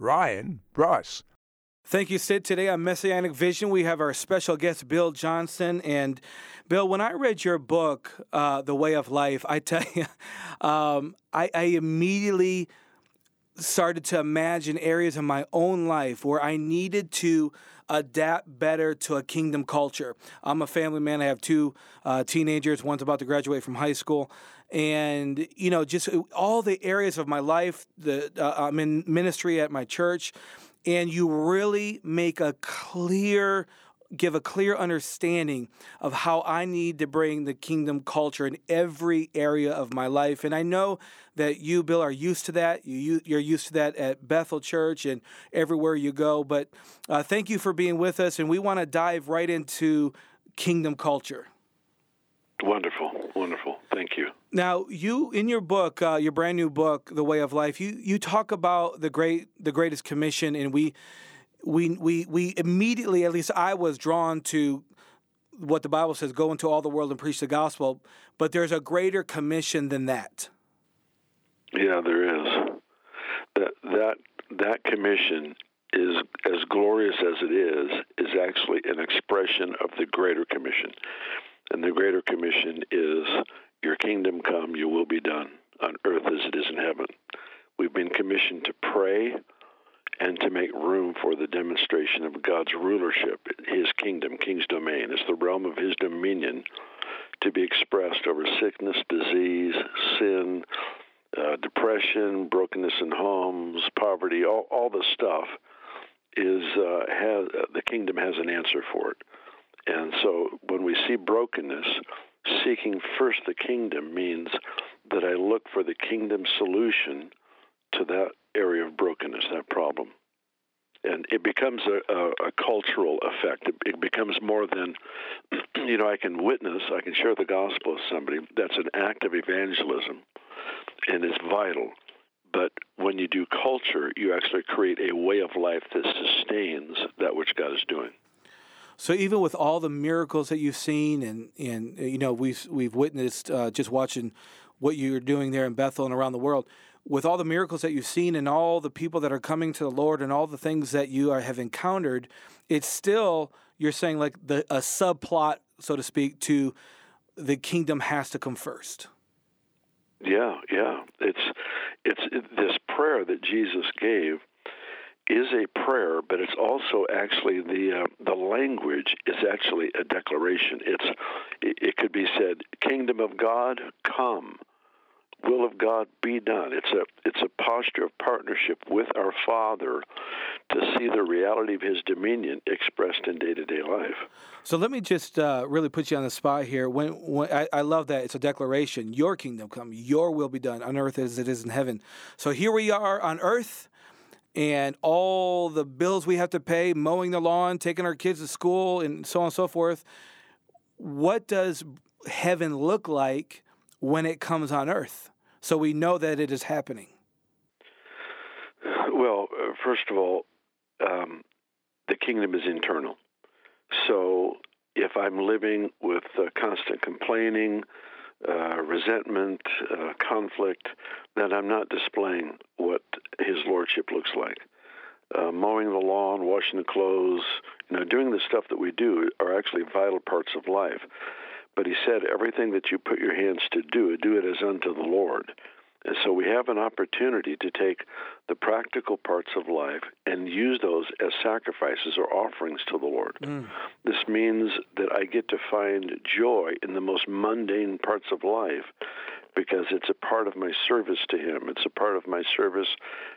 Ryan Bruss. Thank you, Sid. Today on Messianic Vision, we have our special guest, Bill Johnson. And Bill, when I read your book, uh, The Way of Life, I tell you, um, I, I immediately started to imagine areas in my own life where I needed to adapt better to a kingdom culture. I'm a family man. I have two uh, teenagers. One's about to graduate from high school, and you know, just all the areas of my life. The uh, I'm in ministry at my church, and you really make a clear give a clear understanding of how I need to bring the kingdom culture in every area of my life. And I know that you, Bill, are used to that. You, you're used to that at Bethel Church and everywhere you go. But uh, thank you for being with us. And we want to dive right into kingdom culture. Wonderful, wonderful. Thank you. Now, you in your book, uh, your brand new book, The Way of Life, you you talk about the great, the greatest commission, and we we we we immediately, at least I was drawn to what the Bible says: go into all the world and preach the gospel. But there's a greater commission than that. Yeah, there is. That that that commission is as glorious as it is is actually an expression of the greater commission. And the greater commission is your kingdom come, your will be done on earth as it is in heaven. We've been commissioned to pray and to make room for the demonstration of God's rulership, His kingdom, King's domain. It's the realm of His dominion to be expressed over sickness, disease, sin, uh, depression, brokenness in homes, poverty, all, all the stuff is uh, has the kingdom has an answer for it. And so when we see brokenness, seeking first the kingdom means that I look for the kingdom solution to that area of brokenness, that problem. And it becomes a, a, a cultural effect. It, it, becomes more than, you know, I can witness, I can share the gospel with somebody. That's an act of evangelism and it's vital. But when you do culture, you actually create a way of life that sustains that which God is doing. So even with all the miracles that you've seen, and and you know we've we've witnessed uh, just watching what you're doing there in Bethel and around the world, with all the miracles that you've seen and all the people that are coming to the Lord and all the things that you are, have encountered, it's still you're saying like the a subplot, so to speak, to the kingdom has to come first. Yeah, yeah. It's it's it, this prayer that Jesus gave is a prayer, but it's also actually the uh, the language is actually a declaration. It's it, could be said, "Kingdom of God, come." will of God be done. It's a it's a posture of partnership with our Father to see the reality of His dominion expressed in day to day life. So let me just uh, really put you on the spot here. When, when I, I, love that it's a declaration: Your kingdom come, Your will be done on earth as it is in heaven. So here we are on earth and all the bills we have to pay, mowing the lawn, taking our kids to school, and so on and so forth. What does heaven look like when it comes on earth? So we know that it is happening. Well, uh, first of all, um, the kingdom is internal. So if I'm living with uh, constant complaining, uh, resentment, uh, conflict, that I'm not displaying what His Lordship looks like. Uh, mowing the lawn, washing the clothes, you know, doing the stuff that we do are actually vital parts of life. But He said, everything that you put your hands to do, do it as unto the Lord. And so we have an opportunity to take the practical parts of life and use those as sacrifices or offerings to the Lord. Mm. This means that I get to find joy in the most mundane parts of life because it's a part of my service to Him. It's a part of my service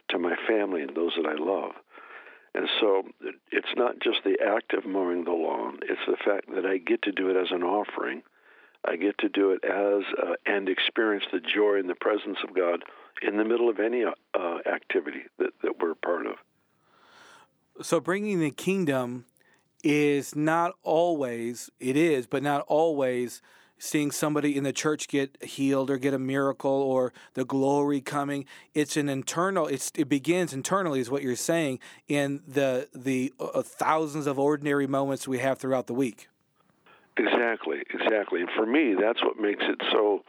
to my family and those that I love. And so it's not just the act of mowing the lawn, it's the fact that I get to do it as an offering I get to do it as uh, and experience the joy and the presence of God in the middle of any uh, activity that, that we're part of. So bringing the kingdom is not always, it is, but not always seeing somebody in the church get healed or get a miracle or the glory coming. It's an internal. It's it begins internally, is what you're saying, in the the uh, thousands of ordinary moments we have throughout the week. Exactly, exactly. And for me, that's what makes it so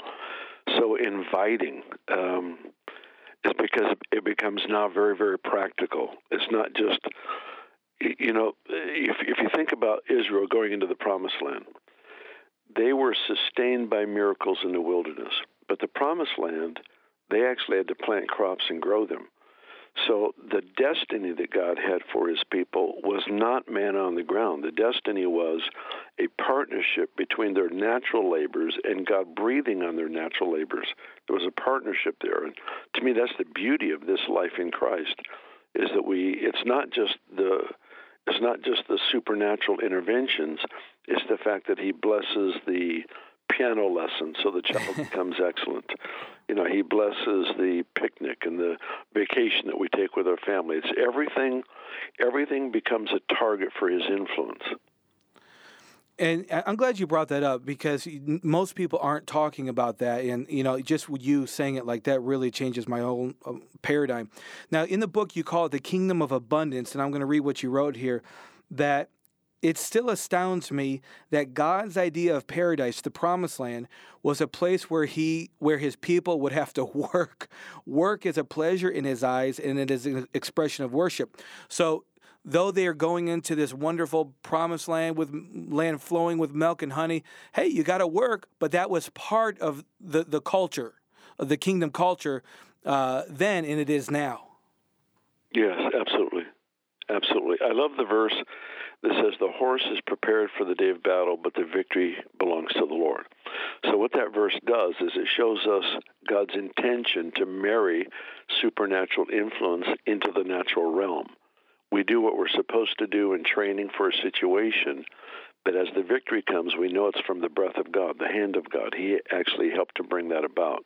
so inviting. Um, is because it becomes now very, very practical. It's not just, you know, if if you think about Israel going into the Promised Land, they were sustained by miracles in the wilderness. But the promised land, they actually had to plant crops and grow them. So the destiny that God had for his people was not man on the ground. The destiny was a partnership between their natural labors and God breathing on their natural labors. There was a partnership there. And to me that's the beauty of this life in Christ is that we it's not just the it's not just the supernatural interventions, it's the fact that he blesses the piano lesson so the child becomes excellent. You know, he blesses the picnic and the vacation that we take with our family. It's everything everything becomes a target for his influence. And I'm glad you brought that up because most people aren't talking about that. And, you know, just you saying it like that really changes my whole um, paradigm. Now, in the book, you call it the kingdom of abundance. And I'm going to read what you wrote here that it still astounds me that God's idea of paradise, the promised land, was a place where he where his people would have to work. Work is a pleasure in his eyes and it is an expression of worship. So though they are going into this wonderful promised land with land flowing with milk and honey, hey, you got to work. But that was part of the, the culture, of the kingdom culture uh, then, and it is now. Yes, absolutely. Absolutely. I love the verse that says, The horse is prepared for the day of battle, but the victory belongs to the Lord. So, what that verse does is it shows us God's intention to marry supernatural influence into the natural realm we do what we're supposed to do in training for a situation, but as the victory comes, we know it's from the breath of God, the hand of God. He actually helped to bring that about.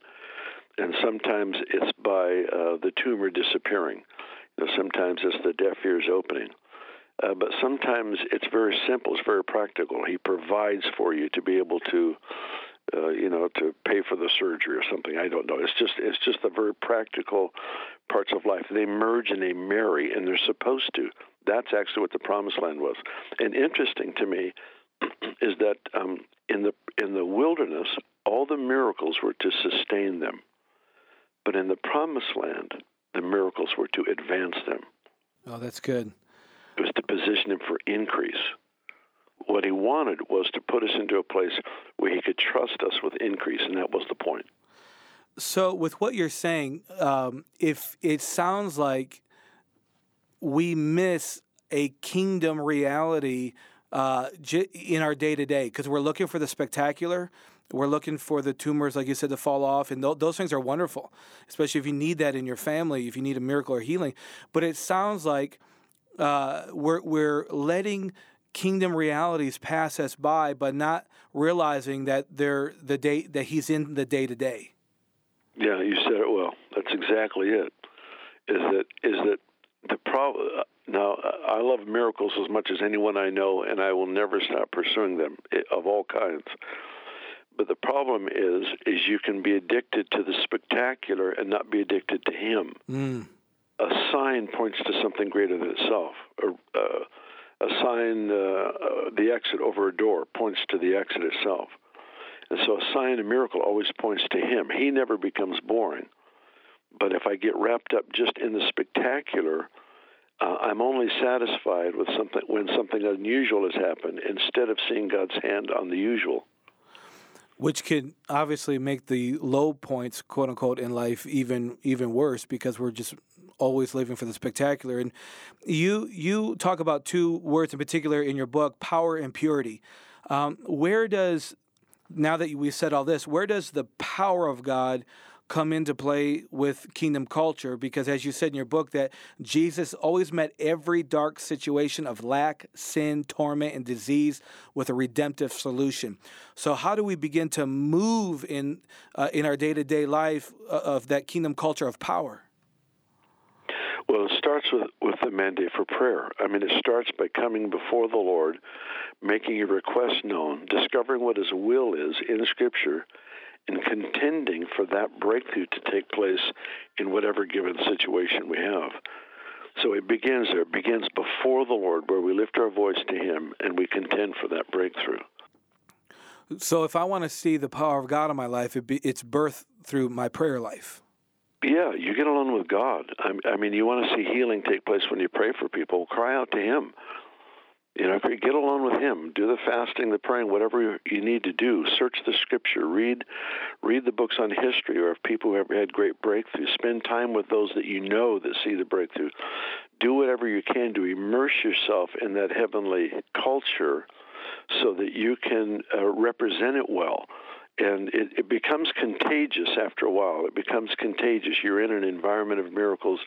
And sometimes it's by uh, the tumor disappearing. You know, sometimes it's the deaf ears opening. Uh, but sometimes it's very simple. It's very practical. He provides for you to be able to uh, you know, to pay for the surgery or something. I don't know. It's just it's just the very practical parts of life. They merge and they marry, and they're supposed to. That's actually what the promised land was. And interesting to me is that um, in the in the wilderness, all the miracles were to sustain them, but in the promised land, the miracles were to advance them. Oh, that's good. Position him for increase what he wanted was to put us into a place where he could trust us with increase, and that was the point. So, with what you're saying, um, if it sounds like we miss a kingdom reality uh, in our day to day because we're looking for the spectacular. We're looking for the tumors, like you said, to fall off, and th- those things are wonderful, especially if you need that in your family, if you need a miracle or healing. But it sounds like uh, we're we're letting kingdom realities pass us by, but not realizing that they're the day that he's in the day to day. Yeah, you said it well. That's exactly it. Is that is that the problem? Now, I love miracles as much as anyone I know, and I will never stop pursuing them eh, of all kinds. But the problem is, is you can be addicted to the spectacular and not be addicted to Him. Mm. A sign points to something greater than itself. uh, a sign, uh, uh, the exit over a door, points to the exit itself. And so a sign, a miracle, always points to Him. He never becomes boring. But if I get wrapped up just in the spectacular, uh, I'm only satisfied with something when something unusual has happened instead of seeing God's hand on the usual which can obviously make the low points, quote unquote, in life even even worse because we're just always living for the spectacular. And you you talk about two words in particular in your book, power and purity. Um, where does now that we said all this, where does the power of God come into play with kingdom culture because as you said in your book that Jesus always met every dark situation of lack, sin, torment and disease with a redemptive solution. So how do we begin to move in uh, in our day-to-day life uh, of that kingdom culture of power? Well, it starts with, with the mandate for prayer. I mean, it starts by coming before the Lord, making your request known, discovering what His will is in Scripture, and contending for that breakthrough to take place in whatever given situation we have. So it begins there. It begins before the Lord, where we lift our voice to Him and we contend for that breakthrough. So if I want to see the power of God in my life, it be, it's birth through my prayer life. Yeah, you get along with God. I, I mean, you want to see healing take place when you pray for people. Cry out to Him. You know, get along with Him. Do the fasting, the praying, whatever you need to do. Search the Scripture. Read, read the books on history or of people who have had great breakthroughs. Spend time with those that you know that see the breakthrough. Do whatever you can to immerse yourself in that heavenly culture, so that you can uh, represent it well and it, it, becomes contagious after a while. It becomes contagious. You're in an environment of miracles.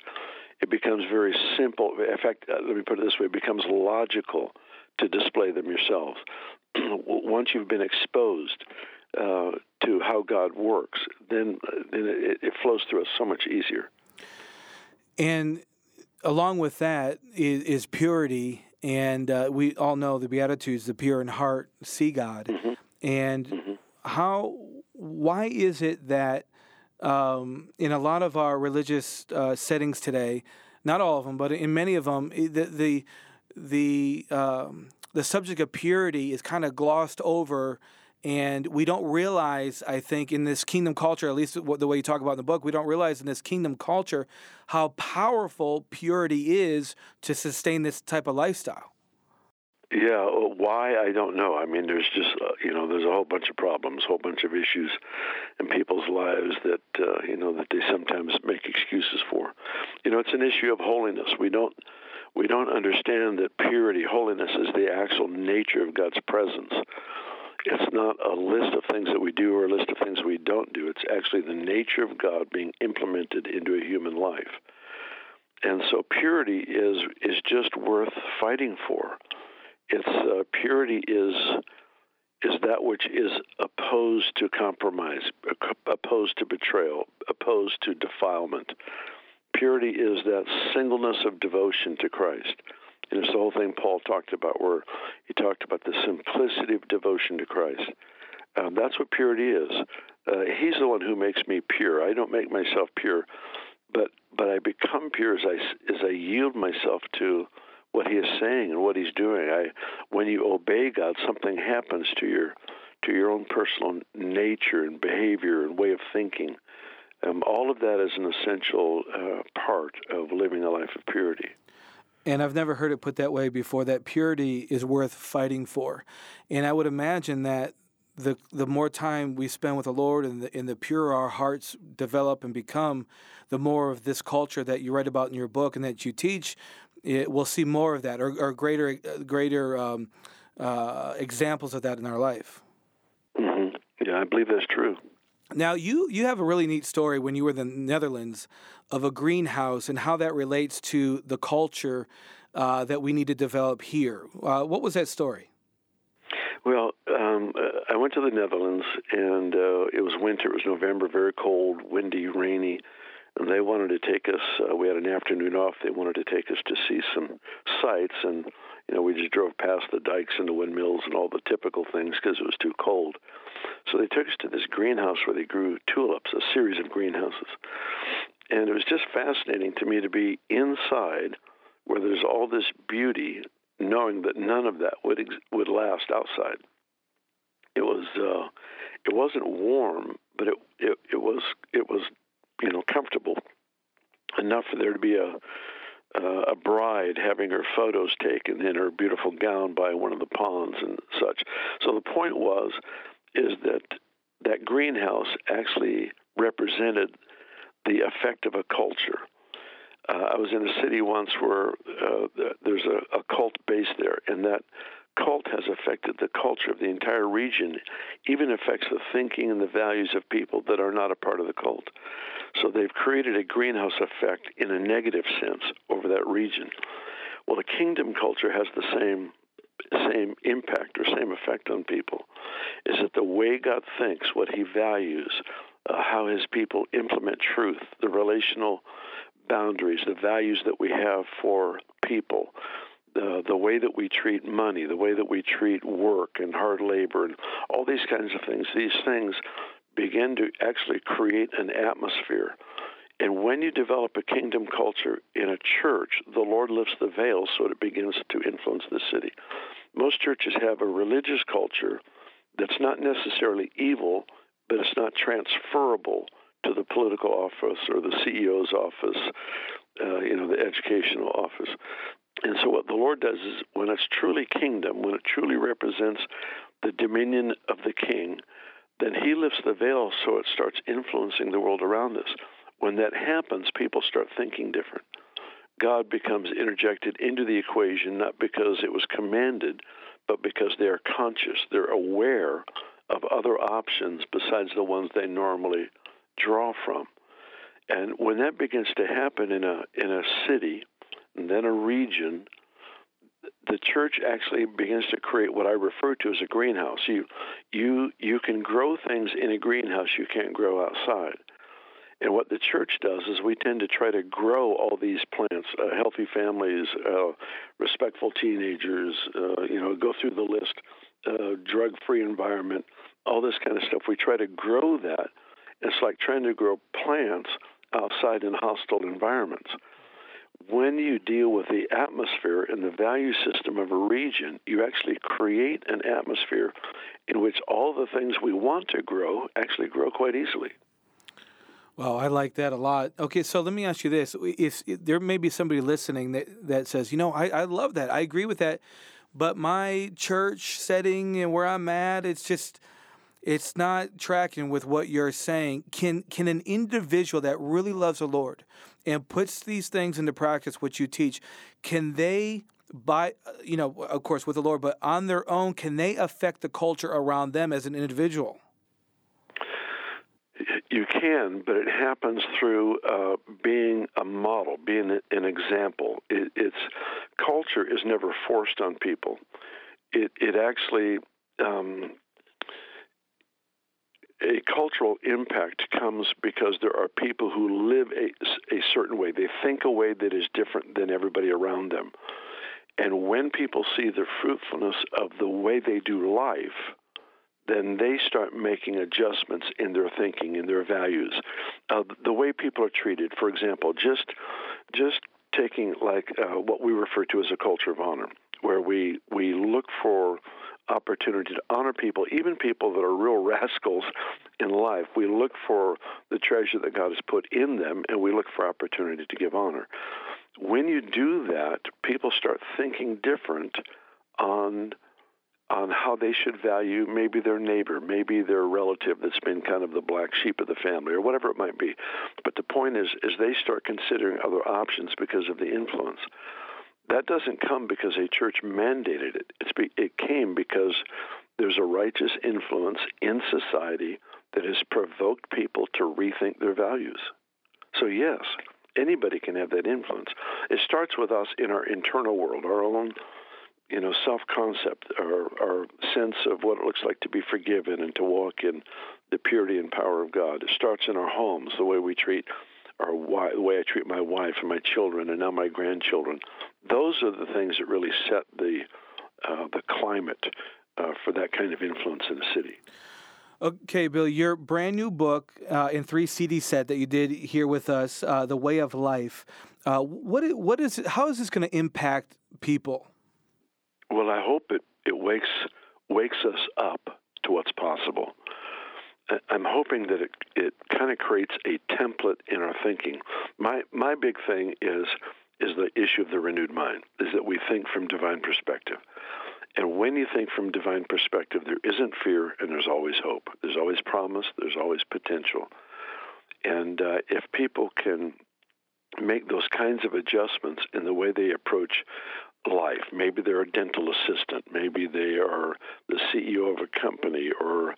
It becomes very simple. In fact, uh, let me put it this way: it becomes logical to display them yourself. Once you've been exposed uh, to how God works, then then it, it flows through us so much easier. And along with that is, is purity, and uh, we all know the Beatitudes: the pure in heart see God. Mm-hmm. And mm-hmm how why is it that um, in a lot of our religious uh, settings today, not all of them, but in many of them, the the the, um, the subject of purity is kind of glossed over, and we don't realize. I think in this kingdom culture, at least the way you talk about in the book, we don't realize in this kingdom culture how powerful purity is to sustain this type of lifestyle. Yeah, why I don't know. I mean, there's just uh, you know, there's a whole bunch of problems, a whole bunch of issues in people's lives that uh, you know that they sometimes make excuses for. You know, it's an issue of holiness. We don't we don't understand that purity, holiness, is the actual nature of God's presence. It's not a list of things that we do or a list of things we don't do. It's actually the nature of God being implemented into a human life. And so purity is is just worth fighting for its uh, purity is is that which is opposed to compromise, opposed to betrayal, opposed to defilement. Purity is that singleness of devotion to Christ. And it's the whole thing Paul talked about, where he talked about the simplicity of devotion to Christ. Um, that's what purity is. Uh, he's the one who makes me pure. I don't make myself pure, but but I become pure as I as I yield myself to what he is saying and what he's doing. I, when you obey God, something happens to your to your own personal nature and behavior and way of thinking. Um, all of that is an essential uh, part of living a life of purity. And I've never heard it put that way before. That purity is worth fighting for, and I would imagine that the the more time we spend with the Lord and the, and the purer our hearts develop and become, the more of this culture that you write about in your book and that you teach it, we'll see more of that or, or greater greater um, uh, examples of that in our life. Mm-hmm. Yeah, I believe that's true. Now, you you have a really neat story when you were in the Netherlands of a greenhouse and how that relates to the culture uh, that we need to develop here. Uh, what was that story? Well, um, I went to the Netherlands, and uh, it was winter. It was November, very cold, windy, rainy and they wanted to take us. Uh, we had an afternoon off. They wanted to take us to see some sights, and you know we just drove past the dikes and the windmills and all the typical things because it was too cold. So they took us to this greenhouse where they grew tulips, a series of greenhouses, and it was just fascinating to me to be inside where there's all this beauty, knowing that none of that would ex- would last outside. It was uh, it wasn't warm, but it, it it was it was you know comfortable enough for there to be a uh, a bride having her photos taken in her beautiful gown by one of the ponds and such. So the point was is that that greenhouse actually represented the effect of a culture. Uh, I was in a city once where uh, there's a, a cult base there, and that cult has affected the culture of the entire region, even affects the thinking and the values of people that are not a part of the cult. So they've created a greenhouse effect in a negative sense over that region. Well, the kingdom culture has the same same impact or same effect on people. Is that the way God thinks, what He values, uh, how His people implement truth, the relational boundaries, the values that we have for people, the the way that we treat money, the way that we treat work and hard labor, and all these kinds of things. These things begin to actually create an atmosphere. And when you develop a kingdom culture in a church, the Lord lifts the veil so it begins to influence the city. Most churches have a religious culture that's not necessarily evil, but it's not transferable to the political office or the CEO's office, uh, you know, the educational office. And so, what the Lord does is when it's truly kingdom, when it truly represents the dominion of the king, then he lifts the veil so it starts influencing the world around us. When that happens, people start thinking different. God becomes interjected into the equation not because it was commanded, but because they are conscious, they're aware of other options besides the ones they normally draw from. And when that begins to happen in a in a city and then a region, the church actually begins to create what I refer to as a greenhouse. You you you can grow things in a greenhouse you can't grow outside. And what the church does is we tend to try to grow all these plants, uh, healthy families, uh, respectful teenagers, uh, you know, go through the list, uh, drug-free environment, all this kind of stuff. We try to grow that. It's like trying to grow plants outside in hostile environments when you deal with the atmosphere and the value system of a region, you actually create an atmosphere in which all the things we want to grow actually grow quite easily. Well, I like that a lot. Okay, so let me ask you this: if, if there may be somebody listening that that says, you know, I, I love that, I agree with that, but my church setting and where I'm at, it's just it's not tracking with what you're saying. Can can an individual that really loves the Lord and puts these things into practice, which you teach, can they by you know, of course with the Lord, but on their own, can they affect the culture around them as an individual? You can, but it happens through uh, being a model, being an example. It, it's culture is never forced on people. It it actually um, a cultural impact comes because there are people who live a, a certain way. They think a way that is different than everybody around them. And when people see the fruitfulness of the way they do life, then they start making adjustments in their thinking, in their values, uh, the way people are treated. For example, just just taking like uh, what we refer to as a culture of honor, where we we look for opportunity to honor people, even people that are real rascals in life. We look for the treasure that God has put in them, and we look for opportunity to give honor. When you do that, people start thinking different on on how they should value maybe their neighbor, maybe their relative that's been kind of the black sheep of the family, or whatever it might be. But the point is, is they start considering other options because of the influence. That doesn't come because a church mandated it. It's be, it came because there's a righteous influence in society that has provoked people to rethink their values. So, yes, anybody can have that influence. It starts with us in our internal world, our own you know, self-concept, our, our sense of what it looks like to be forgiven and to walk in the purity and power of God. It starts in our homes, the way we treat our wife, the way I treat my wife and my children, and now my grandchildren. Those are the things that really set the uh, the climate uh, for that kind of influence in the city. Okay, Bill, your brand new book uh, in three CD set that you did here with us, uh, "The Way of Life." Uh, what what is how is this going to impact people? Well, I hope it it wakes wakes us up to what's possible. I'm hoping that it it kind of creates a template in our thinking. My my big thing is is the issue of the renewed mind. Is that we think from divine perspective. And when you think from divine perspective, there isn't fear and there's always hope. There's always promise. There's always potential. And uh, if people can make those kinds of adjustments in the way they approach life. Maybe they're a dental assistant. Maybe they are the CEO of a company or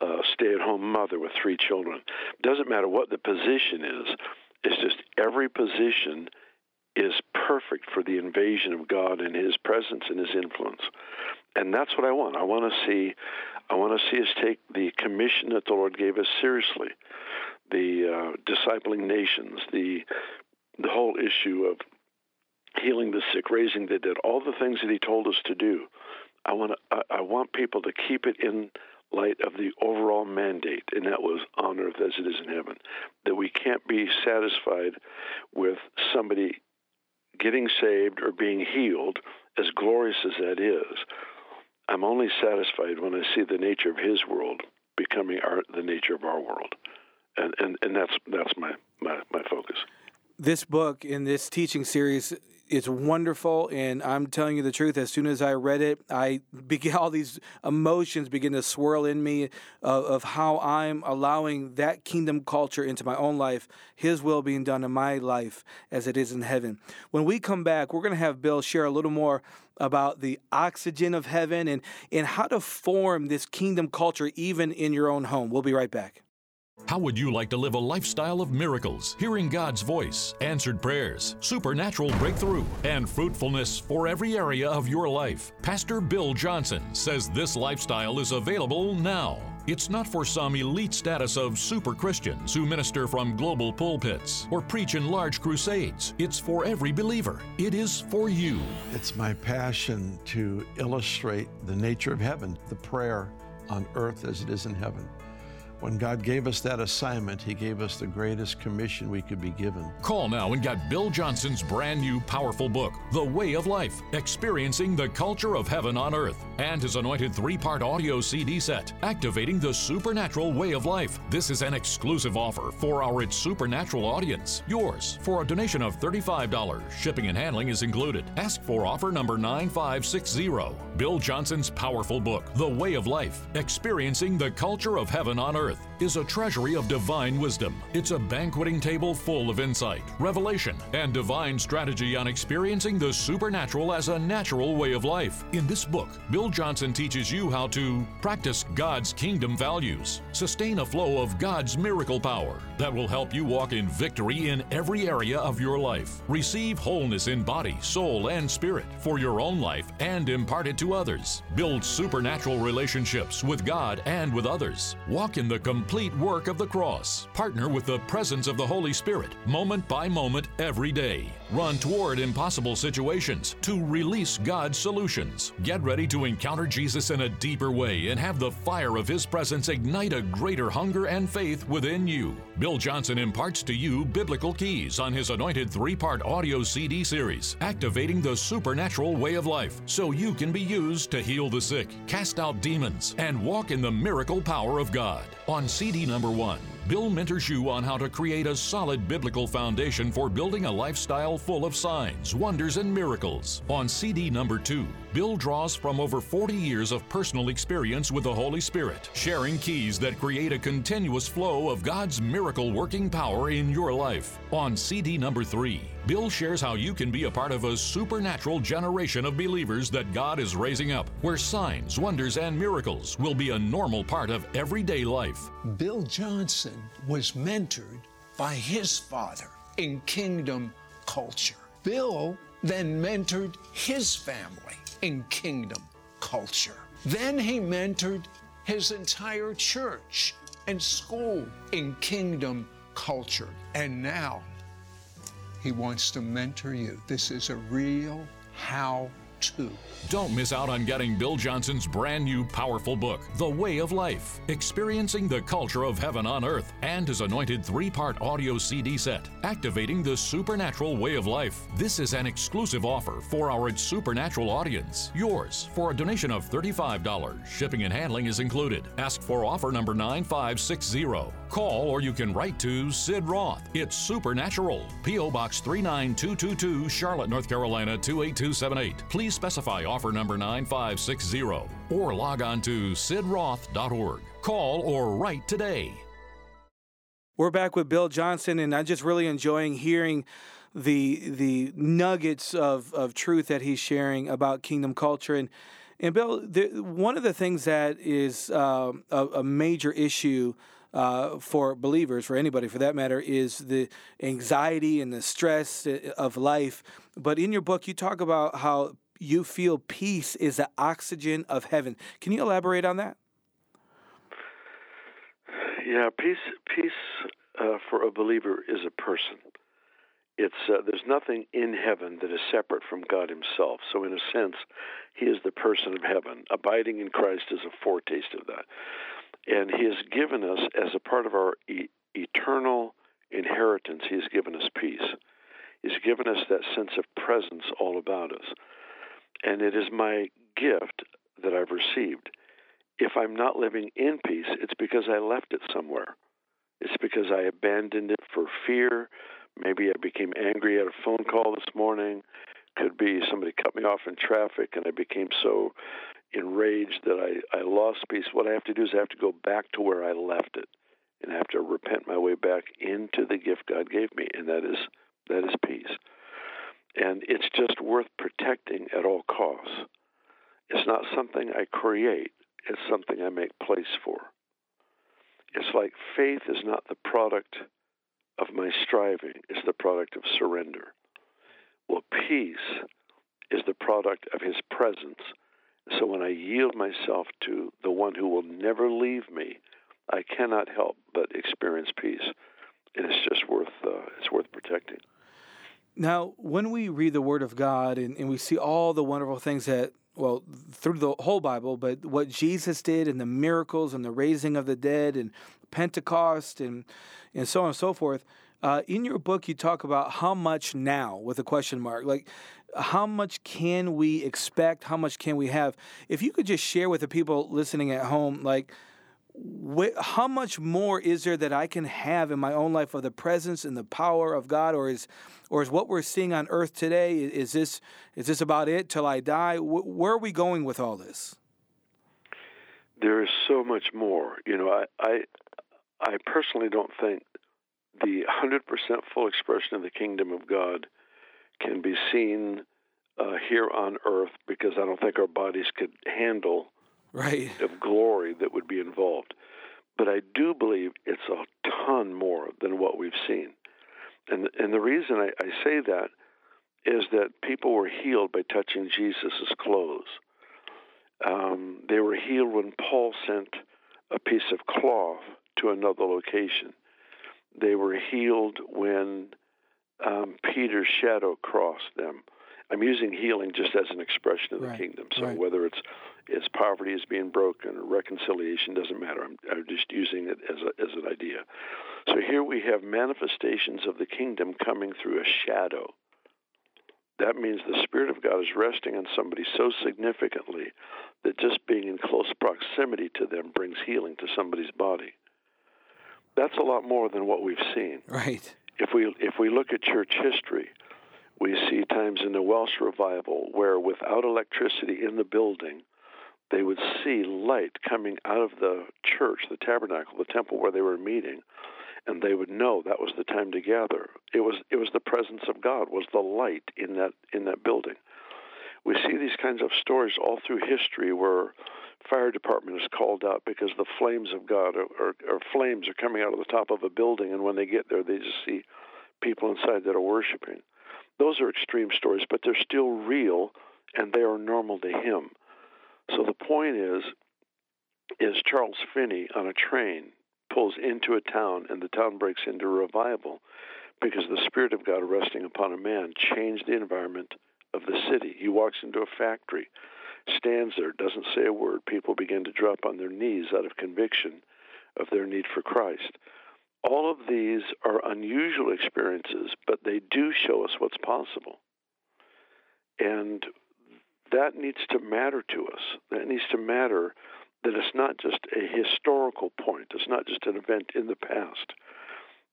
a stay at home mother with three children. Doesn't matter what the position is, it's just every position is perfect for the invasion of God and his presence and his influence. And that's what I want. I want to see I want to see us take the commission that the Lord gave us seriously. The uh, discipling nations, the the whole issue of healing the sick, raising the dead, all the things that he told us to do. I want to, I, want people to keep it in light of the overall mandate, and that was on earth as it is in heaven. That we can't be satisfied with somebody getting saved or being healed, as glorious as that is. I'm only satisfied when I see the nature of His world becoming our, the nature of our world, and and, and that's that's my, my my focus. This book in this teaching series it's wonderful, and I'm telling you the truth. As soon as I read it, I began all these emotions begin to swirl in me of, of how I'm allowing that kingdom culture into my own life, His will being done in my life as it is in heaven. When we come back, we're going to have Bill share a little more about the oxygen of heaven and and how to form this kingdom culture even in your own home. We'll be right back. How would you like to live a lifestyle of miracles, hearing God's voice, answered prayers, supernatural breakthrough, and fruitfulness for every area of your life? Pastor Bill Johnson says this lifestyle is available now. It's not for some elite status of super Christians who minister from global pulpits or preach in large crusades. It's for every believer. It is for you. It's my passion to illustrate the nature of heaven, the prayer on earth as it is in heaven. When God gave us that assignment, He gave us the greatest commission we could be given. Call now and get Bill Johnson's brand new powerful book, The Way of Life Experiencing the Culture of Heaven on Earth, and his anointed three part audio CD set, Activating the Supernatural Way of Life. This is an exclusive offer for our It's Supernatural audience. Yours for a donation of $35. Shipping and handling is included. Ask for offer number 9560. Bill Johnson's powerful book, The Way of Life Experiencing the Culture of Heaven on Earth earth is a treasury of divine wisdom. It's a banqueting table full of insight, revelation, and divine strategy on experiencing the supernatural as a natural way of life. In this book, Bill Johnson teaches you how to practice God's kingdom values, sustain a flow of God's miracle power that will help you walk in victory in every area of your life, receive wholeness in body, soul, and spirit for your own life and impart it to others, build supernatural relationships with God and with others, walk in the complete work of the cross. Partner with the presence of the Holy Spirit, moment by moment, every day. Run toward impossible situations to release God's solutions. Get ready to encounter Jesus in a deeper way and have the fire of His presence ignite a greater hunger and faith within you. Bill Johnson imparts to you biblical keys on his anointed three part audio CD series, Activating the Supernatural Way of Life, so you can be used to heal the sick, cast out demons, and walk in the miracle power of God. On CD number one, Bill mentors you on how to create a solid biblical foundation for building a lifestyle full of signs, wonders, and miracles. On CD number two, Bill draws from over 40 years of personal experience with the Holy Spirit, sharing keys that create a continuous flow of God's miracle working power in your life. On CD number three, Bill shares how you can be a part of a supernatural generation of believers that God is raising up, where signs, wonders, and miracles will be a normal part of everyday life. Bill Johnson was mentored by his father in kingdom culture. Bill then mentored his family in kingdom culture. Then he mentored his entire church and school in kingdom culture. And now he wants to mentor you. This is a real how to. Don't miss out on getting Bill Johnson's brand new powerful book, The Way of Life Experiencing the Culture of Heaven on Earth, and his anointed three part audio CD set, Activating the Supernatural Way of Life. This is an exclusive offer for our Supernatural audience. Yours for a donation of $35. Shipping and handling is included. Ask for offer number 9560. Call or you can write to Sid Roth. It's Supernatural. P.O. Box 39222, Charlotte, North Carolina 28278. Please specify offer number 9560 or log on to sidroth.org. Call or write today. We're back with Bill Johnson, and I'm just really enjoying hearing the the nuggets of, of truth that he's sharing about kingdom culture. And and Bill, the, one of the things that is uh, a, a major issue uh, for believers, for anybody for that matter, is the anxiety and the stress uh, of life. But in your book, you talk about how you feel peace is the oxygen of heaven. Can you elaborate on that? Yeah, peace. Peace uh, for a believer is a person. it's uh, there's nothing in heaven that is separate from God Himself. So in a sense, He is the person of heaven. Abiding in Christ is a foretaste of that, and He has given us as a part of our e- eternal inheritance. He has given us peace. He's given us that sense of presence all about us, and it is my gift that I've received. If I'm not living in peace, it's because I left it somewhere. It's because I abandoned it for fear Maybe I became angry at a phone call this morning. Could be somebody cut me off in traffic and I became so enraged that I, I lost peace. What I have to do is I have to go back to where I left it and I have to repent my way back into the gift God gave me, and that is that is peace. And it's just worth protecting at all costs. It's not something I create, it's something I make place for. It's like faith is not the product of my striving it's the product of surrender. Well, peace is the product of his presence. So when I yield myself to the one who will never leave me, I cannot help but experience peace. And it's just worth uh, it's worth protecting. Now, when we read the Word of God and, and we see all the wonderful things that, well, through the whole Bible, but what Jesus did and the miracles and the raising of the dead and Pentecost and and so on and so forth. Uh, in your book, you talk about how much now with a question mark, like how much can we expect? How much can we have? If you could just share with the people listening at home, like wh- how much more is there that I can have in my own life of the presence and the power of God, or is, or is what we're seeing on earth today? Is this is this about it till I die? Wh- where are we going with all this? There is so much more. You know, I, I I personally don't think the 100% full expression of the kingdom of God can be seen uh, here on earth because I don't think our bodies could handle right. of glory that would be involved. But I do believe it's a ton more than what we've seen. And, and the reason I, I say that is that people were healed by touching Jesus' clothes. Um, they were healed when Paul sent a piece of cloth to another location. They were healed when um, Peter's shadow crossed them. I'm using healing just as an expression of the right, kingdom. So right. whether it's it's poverty is being broken or reconciliation doesn't matter. I'm, I'm just using it as a, as an idea. So here we have manifestations of the kingdom coming through a shadow. That means the Spirit of God is resting on somebody so significantly that just being in close proximity to them brings healing to somebody's body that's a lot more than what we've seen. Right. If we if we look at church history, we see times in the Welsh revival where without electricity in the building, they would see light coming out of the church, the tabernacle, the temple where they were meeting, and they would know that was the time to gather. It was it was the presence of God, was the light in that in that building. We see these kinds of stories all through history where fire department is called out because the flames of God or, flames are coming out of the top of a building, and when they get there, they just see people inside that are worshiping. Those are extreme stories, but they're still real, and they are normal to him. So the point is, is Charles Finney on a train pulls into a town, and the town breaks into revival because the Spirit of God resting upon a man changed the environment of the city. He walks into a factory stands there, doesn't say a word. People begin to drop on their knees out of conviction of their need for Christ. All of these are unusual experiences, but they do show us what's possible. And that needs to matter to us. That needs to matter that it's not just a historical point, it's not just an event in the past.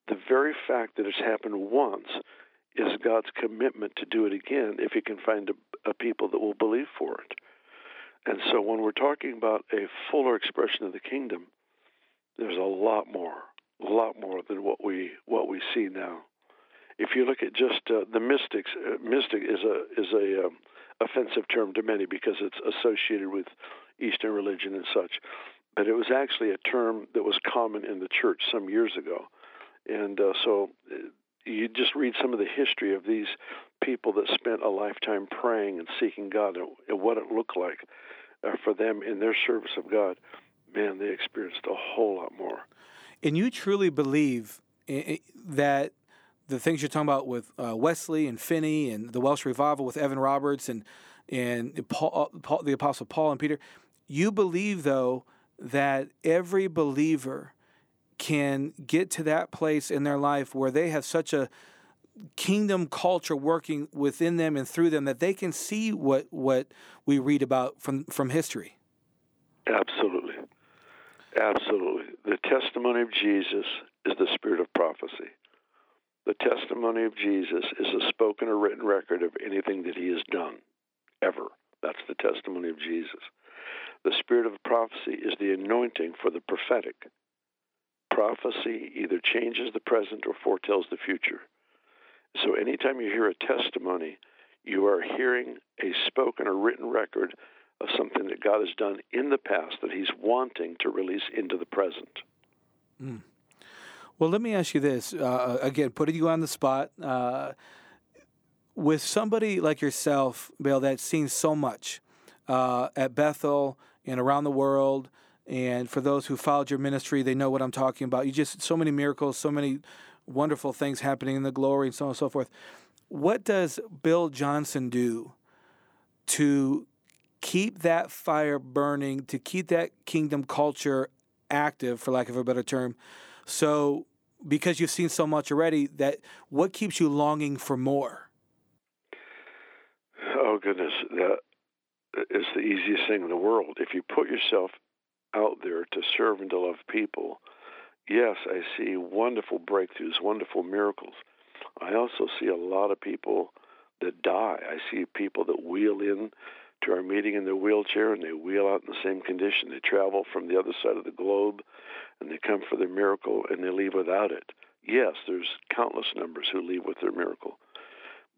The very fact that it's happened once is God's commitment to do it again if He can find a, a people that will believe for it. And so when we're talking about a fuller expression of the kingdom, there's a lot more, a lot more than what we what we see now. If you look at just uh, the mystics, uh, mystic is a is a um, offensive term to many because it's associated with Eastern religion and such. But it was actually a term that was common in the church some years ago, and uh, so uh, you just read some of the history of these people that spent a lifetime praying and seeking God and, what it looked like uh, for them in their service of God, man, they experienced a whole lot more. And you truly believe that the things you're talking about with uh, Wesley and Finney and the Welsh revival with Evan Roberts and and Paul, uh, Paul, the Apostle Paul and Peter, you believe though that every believer can get to that place in their life where they have such a kingdom culture working within them and through them that they can see what what we read about from from history. Absolutely. Absolutely. The testimony of Jesus is the spirit of prophecy. The testimony of Jesus is a spoken or written record of anything that he has done, ever. That's the testimony of Jesus. The spirit of prophecy is the anointing for the prophetic. Prophecy either changes the present or foretells the future. So anytime you hear a testimony, you are hearing a spoken or written record of something that God has done in the past that He's wanting to release into the present. Mm. Well, let me ask you this uh, again, putting you on the spot. Uh, with somebody like yourself, Bill, that's seen so much uh, at Bethel and around the world, and for those who followed your ministry, they know what I'm talking about. You just so many miracles, so many wonderful things happening in the glory, and so on and so forth. What does Bill Johnson do to keep that fire burning, to keep that kingdom culture active, for lack of a better term? So, because you've seen so much already, that what keeps you longing for more? Oh goodness, that is the easiest thing in the world. If you put yourself out there to serve and to love people, yes, I see wonderful breakthroughs, wonderful miracles. I also see a lot of people that die. I see people that wheel in to our meeting in their wheelchair and they wheel out in the same condition. They travel from the other side of the globe and they come for their miracle and they leave without it. Yes, there's countless numbers who leave with their miracle,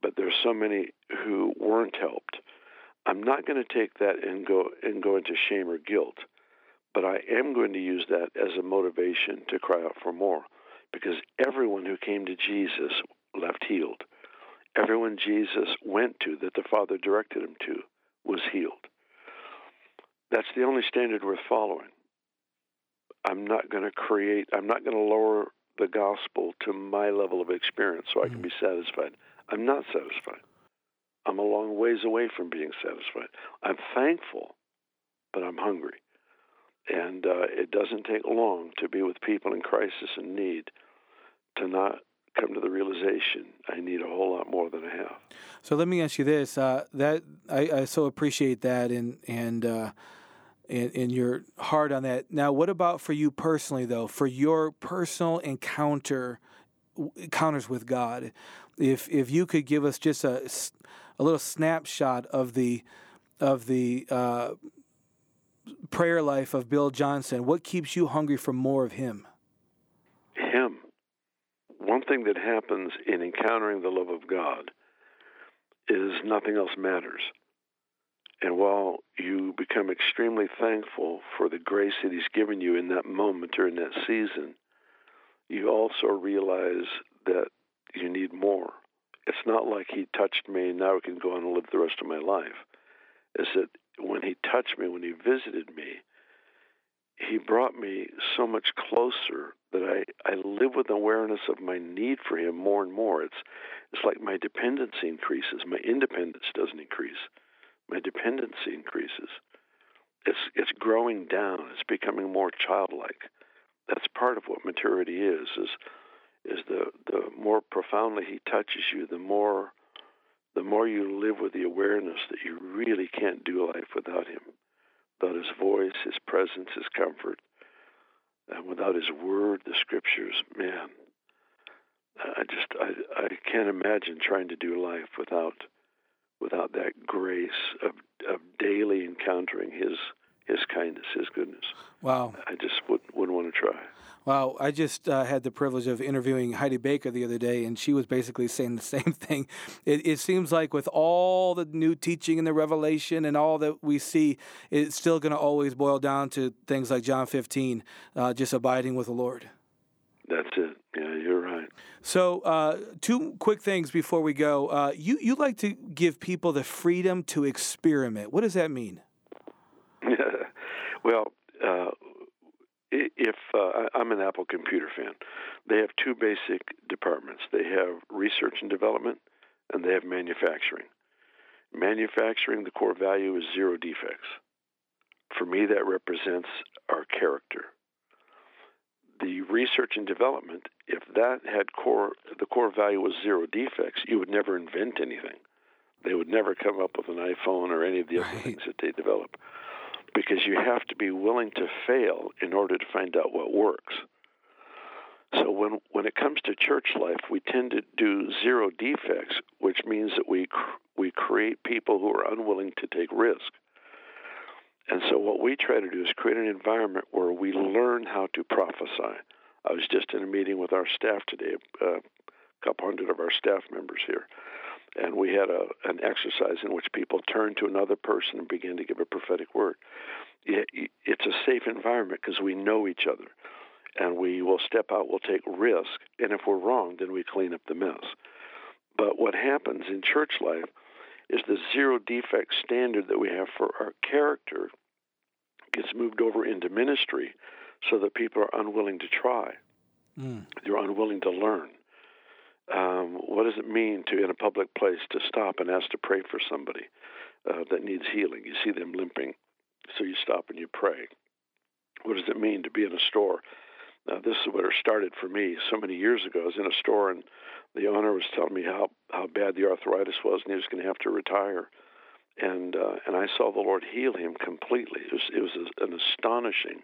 but there's so many who weren't helped. I'm not going to take that and go and go into shame or guilt. But I am going to use that as a motivation to cry out for more because everyone who came to Jesus left healed. Everyone Jesus went to that the Father directed him to was healed. That's the only standard worth following. I'm not going to create, I'm not going to lower the gospel to my level of experience so I can hmm. be satisfied. I'm not satisfied. I'm a long ways away from being satisfied. I'm thankful, but I'm hungry. And uh, it doesn't take long to be with people in crisis and need to not come to the realization I need a whole lot more than I have. So let me ask you this: uh, that I, I, so appreciate that, and and, uh, and and your heart on that. Now, what about for you personally, though? For your personal encounter encounters with God, if if you could give us just a a little snapshot of the of the uh, prayer life of Bill Johnson, what keeps you hungry for more of Him? Him. One thing that happens in encountering the love of God is nothing else matters. And while you become extremely thankful for the grace that He's given you in that moment or in that season, you also realize that you need more. It's not like He touched me and now I can go on and live the rest of my life. Is that when he touched me, when he visited me, he brought me so much closer that I, I live with awareness of my need for him more and more. It's it's like my dependency increases. My independence doesn't increase. My dependency increases. It's it's growing down. It's becoming more childlike. That's part of what maturity is, is is the, the more profoundly he touches you, the more the more you live with the awareness that you really can't do life without Him, without His voice, His presence, His comfort, and without His Word, the Scriptures, man, I just I, I can't imagine trying to do life without without that grace of of daily encountering His His kindness, His goodness. Wow! I just wouldn't wouldn't want to try. Wow, I just uh, had the privilege of interviewing Heidi Baker the other day, and she was basically saying the same thing. It, it, seems like with all the new teaching and the revelation and all that we see, it's still going to always boil down to things like John 15, uh, just abiding with the Lord. That's it. Yeah, you're right. So, uh, two quick things before we go. Uh, you you like to give people the freedom to experiment. What does that mean? well, uh, if uh, I'm an Apple computer fan, they have two basic departments. They have research and development, and they have manufacturing. Manufacturing, the core value is zero defects. For me, that represents our character. The research and development, if that had core, the core value was zero defects, you would never invent anything. They would never come up with an iPhone or any of the other right. things that they develop because you have to be willing to fail in order to find out what works. So when when it comes to church life, we tend to do zero defects, which means that we we create people who are unwilling to take risk. And so what we try to do is create an environment where we learn how to prophesy. I was just in a meeting with our staff today, uh, a couple hundred of our staff members here, and we had a, an exercise in which people turned to another person and began to give a prophetic word. It's a safe environment because we know each other, and we will step out, we'll take risk, and if we're wrong, then we clean up the mess. But what happens in church life is the zero defect standard that we have for our character gets moved over into ministry so that people are unwilling to try. Mm. They're unwilling to learn um, what does it mean to, in a public place, to stop and ask to pray for somebody uh, that needs healing? You see them limping, so you stop and you pray. What does it mean to be in a store? Now, this is where it started for me so many years ago. I was in a store, and the owner was telling me how, how bad the arthritis was, and he was going to have to retire. And uh, and I saw the Lord heal him completely. It was it was an astonishing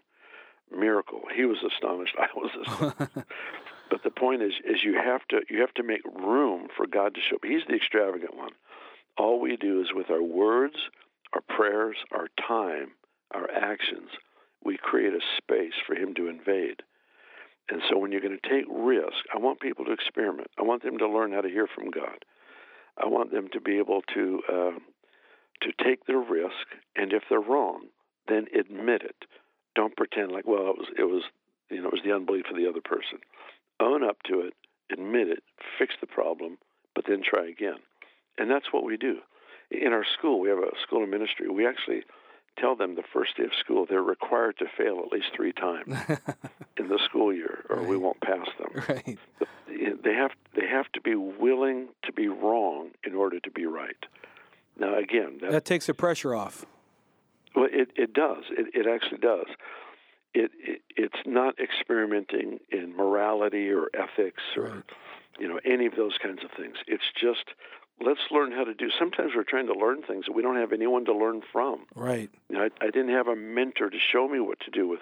miracle. He was astonished. I was astonished. But the point is, is you have to you have to make room for God to show up. He's the extravagant one. All we do is with our words, our prayers, our time, our actions, we create a space for Him to invade. And so when you're going to take risk, I want people to experiment. I want them to learn how to hear from God. I want them to be able to uh, to take the risk, and if they're wrong, then admit it. Don't pretend like, well, it was it was you know it was the unbelief of the other person own up to it, admit it, fix the problem, but then try again. And that's what we do. In our school, we have a school of ministry. We actually tell them the first day of school they're required to fail at least three times in the school year, or right. we won't pass them. Right. They have they have to be willing to be wrong in order to be right. Now, again, that, that takes the pressure off. Well, it it does. It it actually does it, it, it's not experimenting in morality or ethics or right. you know any of those kinds of things. It's just let's learn how to do. Sometimes we're trying to learn things that we don't have anyone to learn from. Right. You know, I, I didn't have a mentor to show me what to do with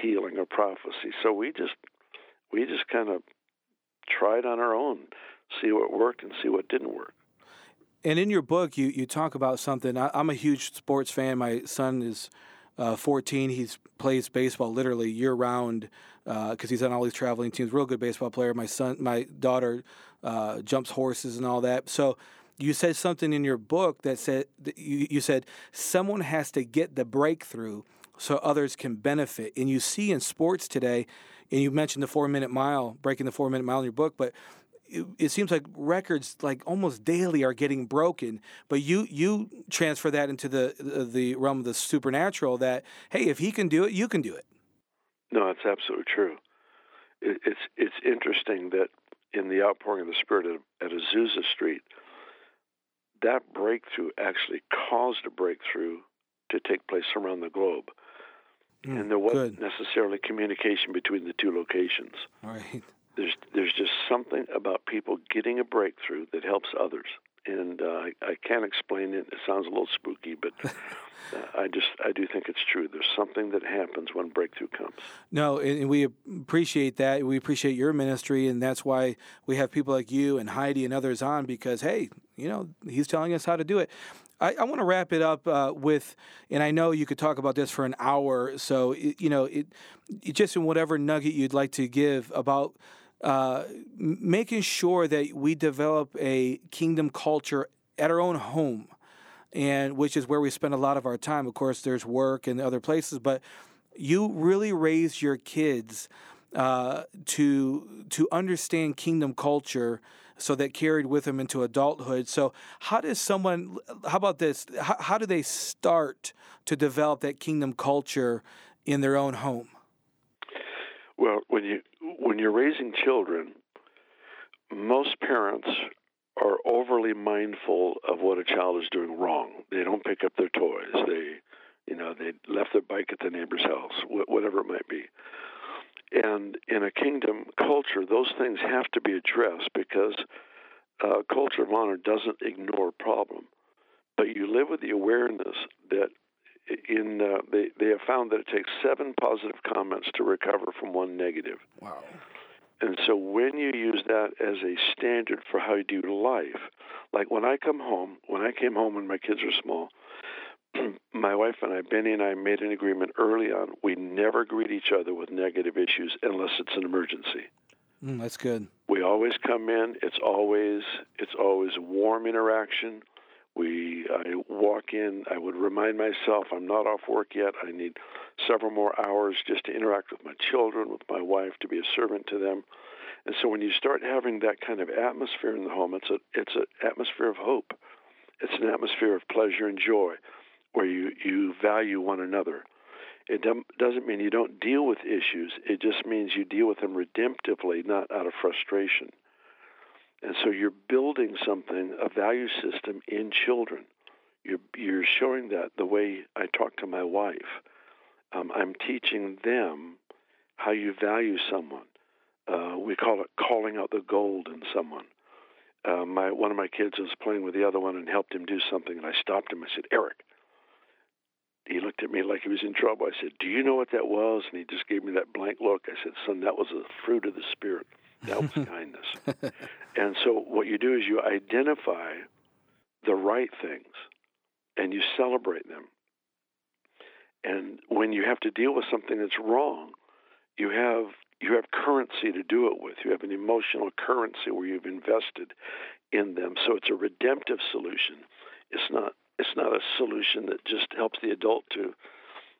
healing or prophecy, so we just we just kind of tried on our own, see what worked and see what didn't work. And in your book, you, you talk about something. I, I'm a huge sports fan. My son is uh, 14. He plays baseball literally year round because uh, he's on all these traveling teams. Real good baseball player. My son, my daughter, uh, jumps horses and all that. So you said something in your book that said that you, you said someone has to get the breakthrough so others can benefit. And you see in sports today, and you mentioned the four minute mile, breaking the four minute mile in your book, but it, it, seems like records like almost daily are getting broken but you you transfer that into the, the, realm of the supernatural that hey if he can do it you can do it. No it's absolutely true. It, it's it's interesting that in the outpouring of the spirit at, at azusa street that breakthrough actually caused a breakthrough to take place around the globe. Mm, and there wasn't good. necessarily communication between the two locations. Right there's there's just something about people getting a breakthrough that helps others, and uh, I, I can't explain it. It sounds a little spooky, but uh, I just I do think it's true. There's something that happens when breakthrough comes. No, and we appreciate that. We appreciate your ministry, and that's why we have people like you and Heidi and others on because hey, you know, he's telling us how to do it. I, I want to wrap it up uh, with, and I know you could talk about this for an hour. So it, you know, it, it just in whatever nugget you'd like to give about uh, making sure that we develop a kingdom culture at our own home, and which is where we spend a lot of our time. Of course, there's work and other places, but you really raise your kids uh, to to understand kingdom culture so that carried with them into adulthood. So, how does someone, how about this? How, how do they start to develop that kingdom culture in their own home? Well, when you're raising children, most parents are overly mindful of what a child is doing wrong. They don't pick up their toys. They, you know, they left their bike at the neighbor's house, whatever it might be. And in a kingdom culture, those things have to be addressed because uh, culture of honor doesn't ignore a problem. But you live with the awareness that in uh, they they have found that it takes seven positive comments to recover from one negative. Wow. And so when you use that as a standard for how you do life, like when I come home, when I came home when my kids were small, my wife and I, Beni and I, made an agreement early on. We never greet each other with negative issues unless it's an emergency. Mm, that's good. We always come in. It's always it's always warm interaction. We I walk in. I would remind myself I'm not off work yet. I need several more hours just to interact with my children, with my wife, to be a servant to them. And so when you start having that kind of atmosphere in the home, it's a it's an atmosphere of hope. It's an atmosphere of pleasure and joy, where you you value one another. It doesn't mean you don't deal with issues. It just means you deal with them redemptively, not out of frustration. And so you're building something, a value system in children. You're, you're showing that the way I talk to my wife. Um, I'm teaching them how you value someone. Uh, we call it calling out the gold in someone. Uh, my one of my kids was playing with the other one and helped him do something, and I stopped him. I said, "Eric." He looked at me like he was in trouble. I said, "Do you know what that was?" And he just gave me that blank look. I said, "Son, that was a fruit of the spirit." That was kindness. And so what you do is you identify the right things and you celebrate them. And when you have to deal with something that's wrong, you have you have currency to do it with. You have an emotional currency where you've invested in them. So it's a redemptive solution. It's not it's not a solution that just helps the adult to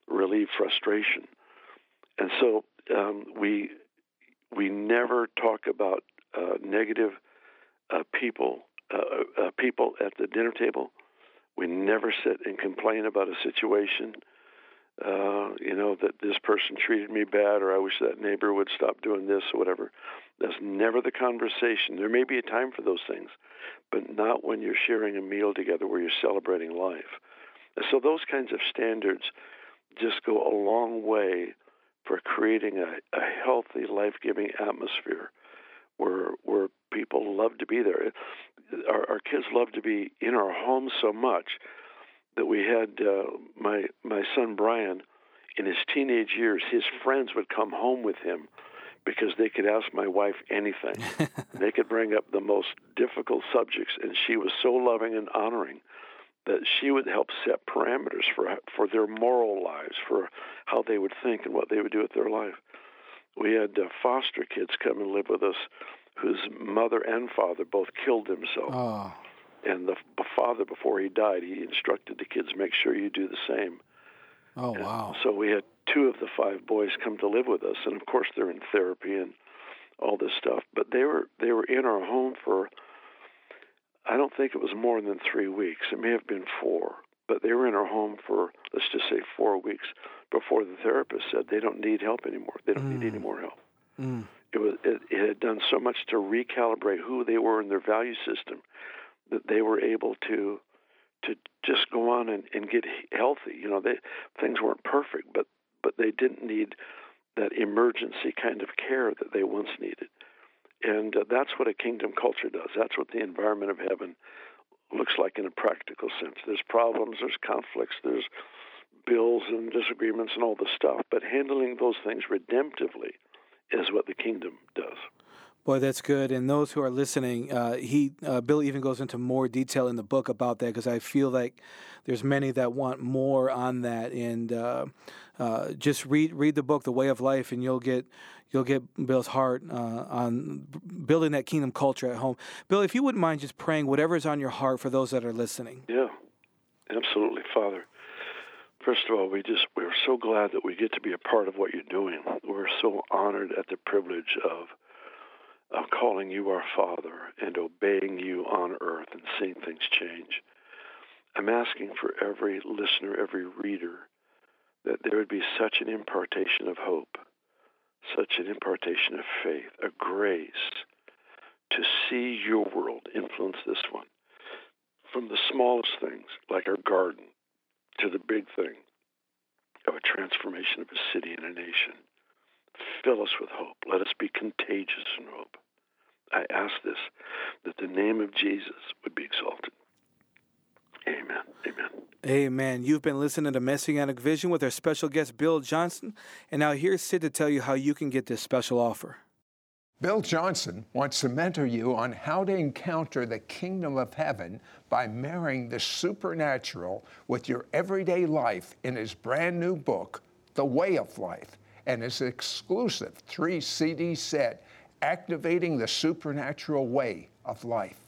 relieve frustration. And so um, we we never talk about uh, negative uh, people uh, uh, people at the dinner table. We never sit and complain about a situation. Uh, you know that this person treated me bad, or I wish that neighbor would stop doing this, or whatever. That's never the conversation. There may be a time for those things, but not when you're sharing a meal together where you're celebrating life. So those kinds of standards just go a long way for creating a, a healthy, life-giving atmosphere where where people love to be there. Our, our kids love to be in our home so much that we had uh, my my son Brian in his teenage years. His friends would come home with him because they could ask my wife anything. they could bring up the most difficult subjects, and she was so loving and honoring that she would help set parameters for for their moral lives, for how they would think and what they would do with their life. We had uh, foster kids come and live with us, whose mother and father both killed themselves. Oh. And the father, before he died, he instructed the kids, "Make sure you do the same." Oh and wow! So we had two of the five boys come to live with us, and of course they're in therapy and all this stuff. But they were they were in our home for I don't think it was more than three weeks. It may have been four, but they were in our home for let's just say four weeks before the therapist said they don't need help anymore. They don't mm. need any more help. Mm. It was it, it had done so much to recalibrate who they were in their value system that they were able to to just go on and, and get healthy. You know, they things weren't perfect, but but they didn't need that emergency kind of care that they once needed. And uh, that's what a kingdom culture does. That's what the environment of heaven looks like in a practical sense. There's problems, there's conflicts, there's bills and disagreements and all the stuff, but handling those things redemptively is what the kingdom does. Boy, that's good. And those who are listening, uh, he uh, Bill even goes into more detail in the book about that because I feel like there's many that want more on that. And uh, uh, just read read the book, The Way of Life, and you'll get you'll get Bill's heart uh, on building that kingdom culture at home. Bill, if you wouldn't mind just praying whatever is on your heart for those that are listening. Yeah, absolutely, Father. First of all, we just we're so glad that we get to be a part of what you're doing. We're so honored at the privilege of of calling you our Father and obeying you on earth and seeing things change. I'm asking for every listener, every reader, that there would be such an impartation of hope, such an impartation of faith, a grace to see your world influence this one. From the smallest things, like our garden, to the big thing of a transformation of a city and a nation. Fill us with hope. Let us be contagious in hope. I ask this that the name of Jesus would be exalted. Amen. Amen. Amen. You've been listening to Messianic Vision with our special guest, Bill Johnson. And now here's Sid to tell you how you can get this special offer. Bill Johnson wants to mentor you on how to encounter the kingdom of heaven by marrying the supernatural with your everyday life in his brand new book, The Way of Life, and his exclusive three CD set, Activating the Supernatural Way of Life.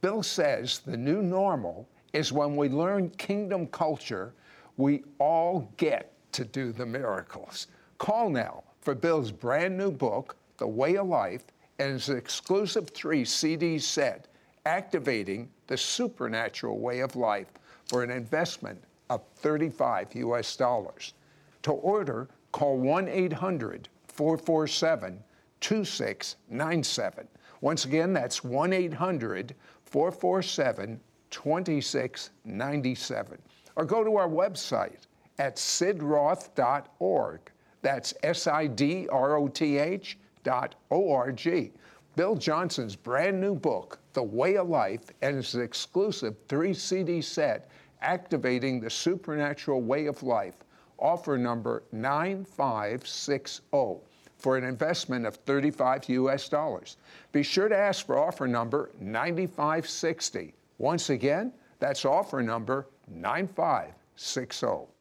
Bill says the new normal is when we learn kingdom culture, we all get to do the miracles. Call now for Bill's brand new book, The Way of Life, and his exclusive three CD set, Activating the Supernatural Way of Life, for an investment of 35 US dollars. To order, call 1 800 447 2697. Once again, that's 1 800 447 2697. Or go to our website at sidroth.org. That's S I D R O T H dot O R G. Bill Johnson's brand new book, The Way of Life, and his exclusive three CD set, Activating the Supernatural Way of Life, offer number 9560 for an investment of 35 US dollars. Be sure to ask for offer number 9560. Once again, that's offer number 9560.